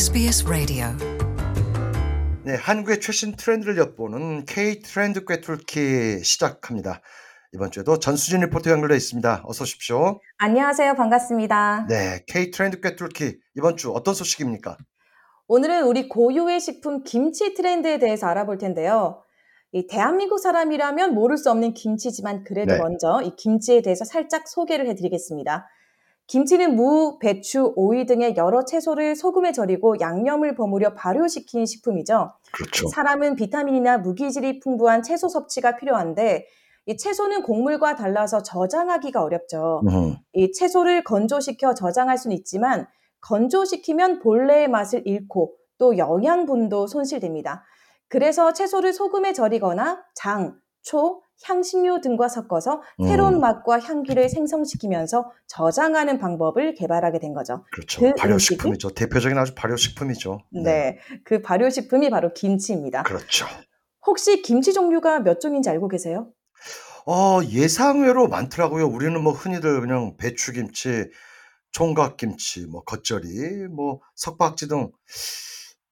SBS 라디오 네, 한국의 최신 트렌드를 엿보는 K 트렌드 꿰뚫기 시작합니다. 이번 주에도 전수진 리포터 연결돼 있습니다. 어서 오십시오. 안녕하세요. 반갑습니다. 네, K 트렌드 꿰뚫기 이번 주 어떤 소식입니까? 오늘은 우리 고유의 식품 김치 트렌드에 대해서 알아볼 텐데요. 이 대한민국 사람이라면 모를 수 없는 김치지만 그래도 네. 먼저 이 김치에 대해서 살짝 소개를 해드리겠습니다. 김치는 무, 배추, 오이 등의 여러 채소를 소금에 절이고 양념을 버무려 발효시킨 식품이죠. 그렇죠. 사람은 비타민이나 무기질이 풍부한 채소 섭취가 필요한데 이 채소는 곡물과 달라서 저장하기가 어렵죠. 음, 이 채소를 건조시켜 저장할 수는 있지만 건조시키면 본래의 맛을 잃고 또 영양분도 손실됩니다. 그래서 채소를 소금에 절이거나 장, 초, 향신료 등과 섞어서 새로운 음. 맛과 향기를 생성시키면서 저장하는 방법을 개발하게 된 거죠. 그렇죠. 그 발효식품이죠. 대표적인 아주 발효식품이죠. 네. 그 발효식품이 바로 김치입니다. 그렇죠. 혹시 김치 종류가 몇 종인지 알고 계세요? 어, 예상외로 많더라고요. 우리는 뭐 흔히들 그냥 배추김치, 총각김치, 뭐 겉절이, 뭐 석박지 등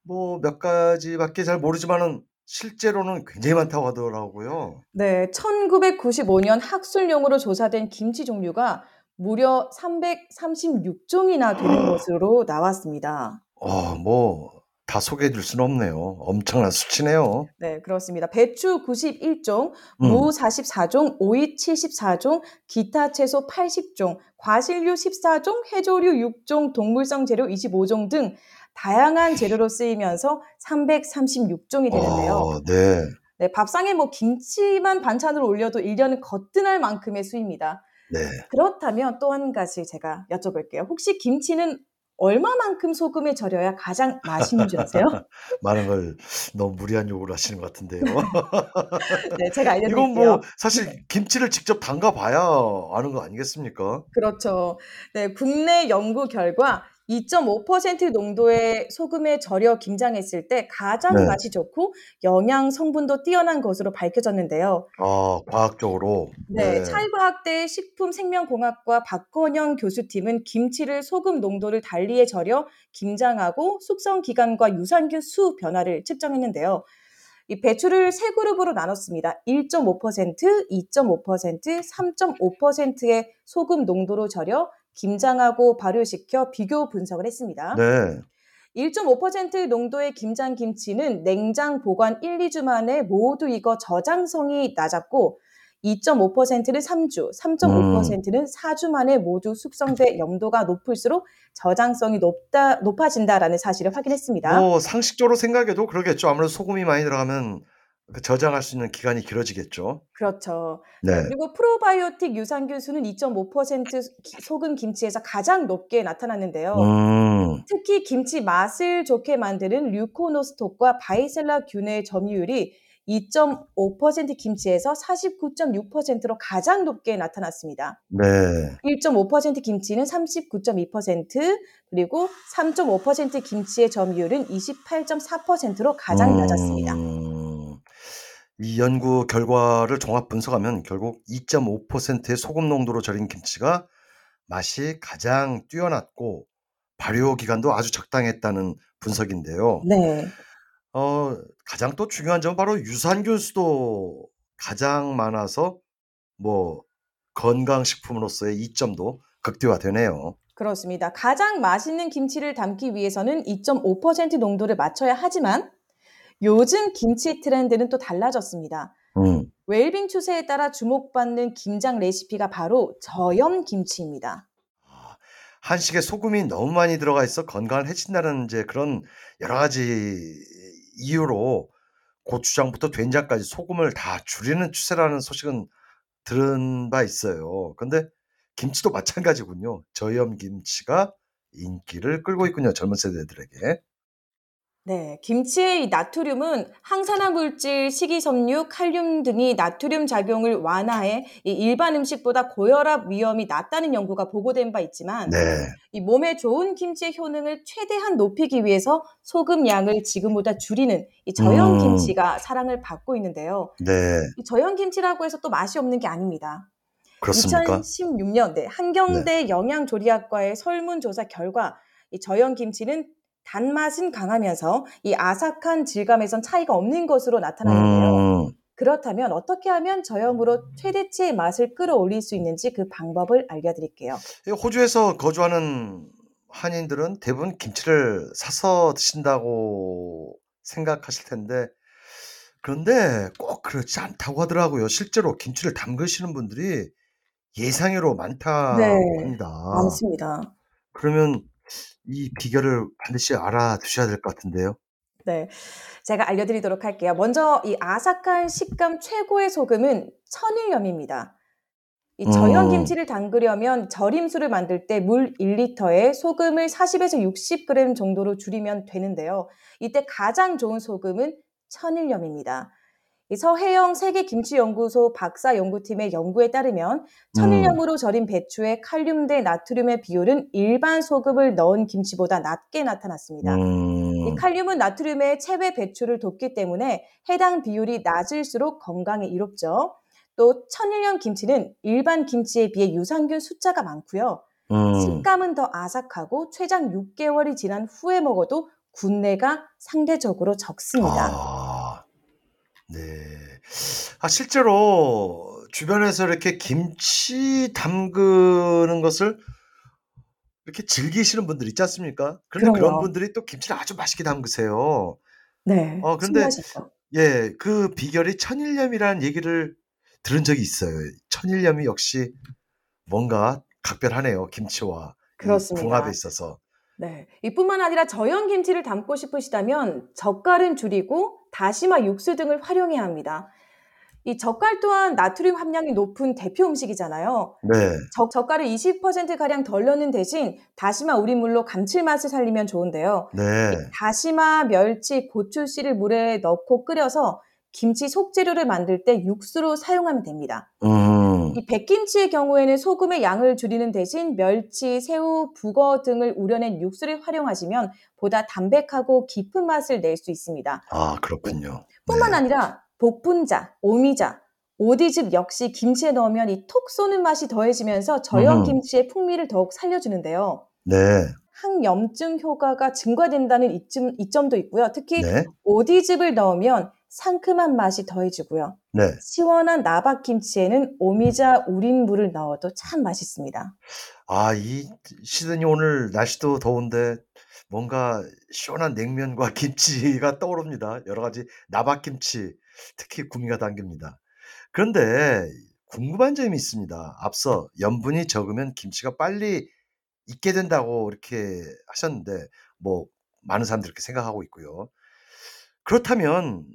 뭐 몇 가지밖에 잘 모르지만은 실제로는 굉장히 많다고 하더라고요. 네, 1995년 학술용으로 조사된 김치 종류가 무려 336종이나 되는 것으로 나왔습니다. 어, 뭐 다 소개해 줄 수는 없네요. 엄청난 수치네요. 네, 그렇습니다. 배추 91종, 음. 무 44종, 오이 74종, 기타 채소 80종, 과실류 14종, 해조류 6종, 동물성 재료 25종 등 다양한 재료로 쓰이면서 336종이 되는데요. 어, 네. 네, 밥상에 뭐 김치만 반찬으로 올려도 1년은 거뜬할 만큼의 수입니다. 네. 그렇다면 또 한 가지 제가 여쭤볼게요. 혹시 김치는 얼마만큼 소금에 절여야 가장 맛있는 줄 아세요? 많은 걸 너무 무리한 요구를 하시는 것 같은데요. 네, 제가 이건 알려드릴게요. 뭐 사실 김치를 직접 담가 봐야 아는 거 아니겠습니까? 그렇죠. 네, 국내 연구 결과 2.5% 농도의 소금에 절여 김장했을 때 가장 네. 맛이 좋고 영양 성분도 뛰어난 것으로 밝혀졌는데요. 아, 과학적으로. 네, 찰과학대 식품생명공학과 박건영 교수팀은 김치를 소금 농도를 달리에 절여 김장하고 숙성 기간과 유산균 수 변화를 측정했는데요. 이 배추를 세 그룹으로 나눴습니다. 1.5%, 2.5%, 3.5%의 소금 농도로 절여 김장하고 발효시켜 비교 분석을 했습니다. 네. 1.5% 농도의 김장 김치는 냉장 보관 1, 2주 만에 모두 익어 저장성이 낮았고 2.5%는 3주, 3.5%는 4주 만에 모두 숙성돼 염도가 높을수록 저장성이 높다 높아진다라는 사실을 확인했습니다. 뭐 상식적으로 생각해도 그러겠죠. 아무래도 소금이 많이 들어가면 그 저장할 수 있는 기간이 길어지겠죠. 그렇죠. 네. 그리고 프로바이오틱 유산균 수는 2.5% 기- 소금 김치에서 가장 높게 나타났는데요. 음. 특히 김치 맛을 좋게 만드는 류코노스톡과 바이셀라 균의 점유율이 2.5% 김치에서 49.6%로 가장 높게 나타났습니다. 네. 1.5% 김치는 39.2%, 그리고 3.5% 김치의 점유율은 28.4%로 가장 낮았습니다. 음. 이 연구 결과를 종합 분석하면 결국 2.5%의 소금 농도로 절인 김치가 맛이 가장 뛰어났고 발효 기간도 아주 적당했다는 분석인데요. 네. 어, 가장 또 중요한 점은 바로 유산균 수도 가장 많아서 뭐 건강식품으로서의 이점도 극대화되네요. 그렇습니다. 가장 맛있는 김치를 담기 위해서는 2.5% 농도를 맞춰야 하지만 요즘 김치 트렌드는 또 달라졌습니다. 음. 웰빙 추세에 따라 주목받는 김장 레시피가 바로 저염 김치입니다. 아, 한식에 소금이 너무 많이 들어가 있어 건강을 해친다는 이제 그런 여러 가지 이유로 고추장부터 된장까지 소금을 다 줄이는 추세라는 소식은 들은 바 있어요. 근데 김치도 마찬가지군요. 저염 김치가 인기를 끌고 있군요. 젊은 세대들에게. 네, 김치의 이 나트륨은 항산화 물질, 식이섬유, 칼륨 등이 나트륨 작용을 완화해 이 일반 음식보다 고혈압 위험이 낮다는 연구가 보고된 바 있지만 네. 이 몸에 좋은 김치의 효능을 최대한 높이기 위해서 소금 양을 지금보다 줄이는 이 저염 음. 김치가 사랑을 받고 있는데요. 네. 이 저염 김치라고 해서 또 맛이 없는 게 아닙니다. 그렇습니까? 2016년 네, 한경대 영양조리학과의 설문조사 결과 이 저염 김치는 단맛은 강하면서 이 아삭한 질감에선 차이가 없는 것으로 나타나는데요. 음. 그렇다면 어떻게 하면 저염으로 최대치의 맛을 끌어올릴 수 있는지 그 방법을 알려드릴게요. 이 호주에서 거주하는 한인들은 대부분 김치를 사서 드신다고 생각하실 텐데 그런데 꼭 그렇지 않다고 하더라고요. 실제로 김치를 담그시는 분들이 예상외로 많다고 네. 합니다. 많습니다. 그러면 이 비결을 반드시 알아두셔야 될 것 같은데요. 네. 제가 알려드리도록 할게요. 먼저 이 아삭한 식감 최고의 소금은 천일염입니다. 이 저염 음. 김치를 담그려면 절임수를 만들 때 물 1리터에 소금을 40에서 60g 정도로 줄이면 되는데요. 이때 가장 좋은 소금은 천일염입니다. 이 서해영 세계김치연구소 박사 연구팀의 연구에 따르면 음. 천일염으로 절인 배추의 칼륨 대 나트륨의 비율은 일반 소금을 넣은 김치보다 낮게 나타났습니다. 이 음. 칼륨은 나트륨의 체외 배출을 돕기 때문에 해당 비율이 낮을수록 건강에 이롭죠. 또 천일염 김치는 일반 김치에 비해 유산균 숫자가 많고요. 음. 식감은 더 아삭하고 최장 6개월이 지난 후에 먹어도 군내가 상대적으로 적습니다. 아. 네. 아 실제로 주변에서 이렇게 김치 담그는 것을 이렇게 즐기시는 분들 있지 않습니까? 그런데 그런 그럼요. 분들이 또 김치를 아주 맛있게 담그세요. 네. 어 근데. 예그 비결이 천일염이라는 얘기를 들은 적이 있어요. 천일염이 역시 뭔가 각별하네요, 김치와 이 궁합에 그렇습니다. 있어서. 네. 이뿐만 아니라 저염 김치를 담고 싶으시다면 젓갈은 줄이고 다시마 육수 등을 활용해야 합니다. 이 젓갈 또한 나트륨 함량이 높은 대표 음식이잖아요. 네. 젓 젓갈을 20% 가량 덜 넣는 대신 다시마 우린물로 감칠맛을 살리면 좋은데요. 이 네. 다시마, 멸치, 고추 씨를 물에 넣고 끓여서 김치 속재료를 만들 때 육수로 사용하면 됩니다. 음. 이 백김치의 경우에는 소금의 양을 줄이는 대신 멸치, 새우, 북어 등을 우려낸 육수를 활용하시면 보다 담백하고 깊은 맛을 낼 수 있습니다. 아 그렇군요. 뿐만 네. 아니라 복분자, 오미자, 오디즙 역시 김치에 넣으면 이 톡 쏘는 맛이 더해지면서 저염. 김치의 풍미를 더욱 살려주는데요. 네. 항염증 효과가 증가된다는 이점, 이점도 있고요. 특히 네. 오디즙을 넣으면 상큼한 맛이 더해지고요. 네. 시원한 나박김치에는 오미자 우린 물을 넣어도 참 맛있습니다. 아 이 시드니 오늘 날씨도 더운데 뭔가 시원한 냉면과 김치가 떠오릅니다. 여러 가지 나박김치 특히 구미가 당깁니다. 그런데 궁금한 점이 있습니다. 앞서 염분이 적으면 김치가 빨리 익게 된다고 이렇게 하셨는데 뭐 많은 사람들이 그렇게 생각하고 있고요. 그렇다면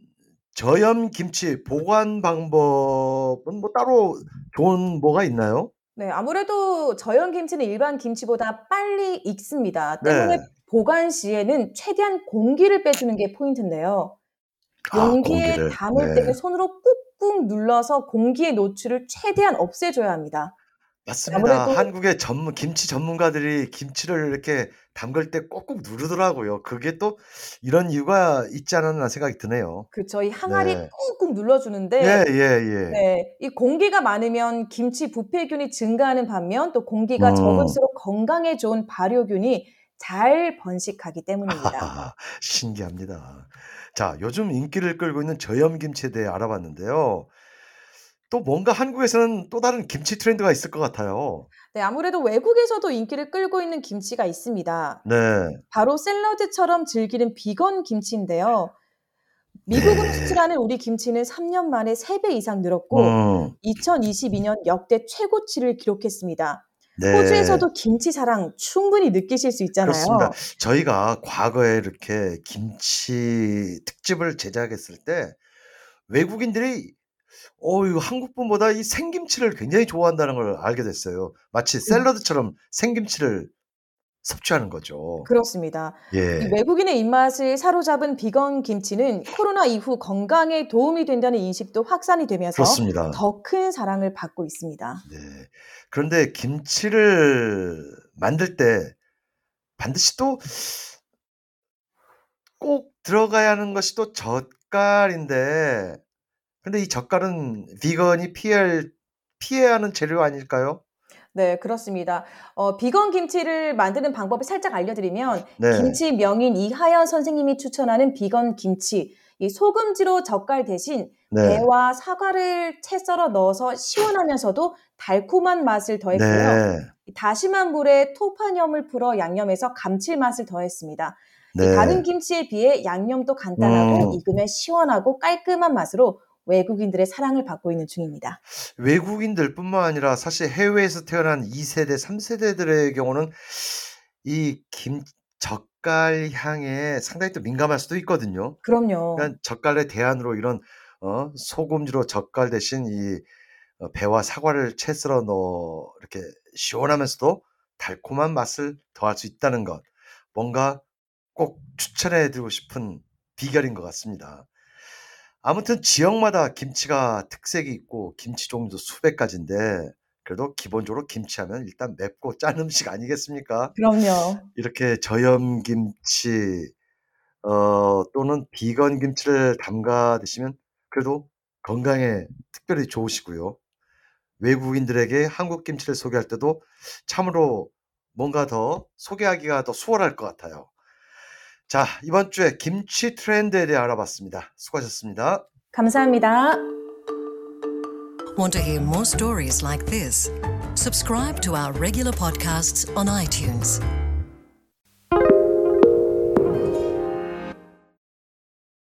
저염 김치 보관 방법은 뭐 따로 좋은 뭐가 있나요? 네, 아무래도 저염 김치는 일반 김치보다 빨리 익습니다. 때문에 네. 보관 시에는 최대한 공기를 빼주는 게 포인트인데요. 아 용기에 공기를. 담을 네. 때 손으로 꾹꾹 눌러서 공기의 노출을 최대한 없애줘야 합니다. 맞습니다. 아무래도 한국의 전문 김치 전문가들이 김치를 이렇게 담글 때 꼭꼭 누르더라고요. 그게 또 이런 이유가 있지 않았나 생각이 드네요. 그쵸. 이 항아리 네. 꾹꾹 눌러주는데 예 예 예. 네, 이 공기가 많으면 김치 부패균이 증가하는 반면 또 공기가 음. 적을수록 건강에 좋은 발효균이 잘 번식하기 때문입니다. 신기합니다. 자 요즘 인기를 끌고 있는 저염 김치에 대해 알아봤는데요. 또 뭔가 한국에서는 또 다른 김치 트렌드가 있을 것 같아요. 네, 아무래도 외국에서도 인기를 끌고 있는 김치가 있습니다. 네. 바로 샐러드처럼 즐기는 비건 김치인데요. 미국으로 네. 수출하는 우리 김치는 3년 만에 3배 이상 늘었고 음. 2022년 역대 최고치를 기록했습니다. 네. 호주에서도 김치 사랑 충분히 느끼실 수 그렇습니다. 있잖아요. 저희가 과거에 이렇게 김치 특집을 제작했을 때 외국인들이 어 이거 한국 분보다 이 생김치를 굉장히 좋아한다는 걸 알게 됐어요. 마치 음. 샐러드처럼 생김치를 섭취하는 거죠. 그렇습니다. 이 예. 외국인의 입맛을 사로잡은 비건 김치는 코로나 이후 건강에 도움이 된다는 인식도 확산이 되면서. 더 큰 사랑을 받고 있습니다. 네. 그런데 김치를 만들 때 반드시 또 꼭 들어가야 하는 것이 또 젓갈인데 근데 이 젓갈은 비건이 피할 피해야 하는 재료 아닐까요? 네, 그렇습니다. 어, 비건 김치를 만드는 방법을 살짝 알려드리면 네. 김치 명인 이하연 선생님이 추천하는 비건 김치. 이 소금지로 젓갈 대신 네. 배와 사과를 채 썰어 넣어서 시원하면서도 달콤한 맛을 더했고요. 네. 다시만 물에 토파념을 풀어 양념해서 감칠맛을 더했습니다. 이 네. 다른 김치에 비해 양념도 간단하고 음. 익으면 시원하고 깔끔한 맛으로 외국인들의 사랑을 받고 있는 중입니다. 외국인들뿐만 아니라 사실 해외에서 태어난 2세대, 3세대들의 경우는 이 김 젓갈 향에 상당히 또 민감할 수도 있거든요. 그럼요. 그러니까 젓갈의 대안으로 이런 어 소금으로 젓갈 대신 이어 배와 사과를 채 썰어 넣어 이렇게 시원하면서도 달콤한 맛을 더할 수 있다는 것. 뭔가 꼭 추천해 드리고 싶은 비결인 것 같습니다. 아무튼 지역마다 김치가 특색이 있고 김치 종류도 수백 가지인데 그래도 기본적으로 김치하면 일단 맵고 짠 음식 아니겠습니까? 그럼요. 이렇게 저염 김치 어 또는 비건 김치를 담가 드시면 그래도 건강에 특별히 좋으시고요. 외국인들에게 한국 김치를 소개할 때도 참으로 뭔가 더 소개하기가 더 수월할 것 같아요. 자, 이번 주에 김치 트렌드에 대해 알아봤습니다. 수고하셨습니다. 감사합니다. Want to hear more stories like this? Subscribe to our regular podcasts on iTunes.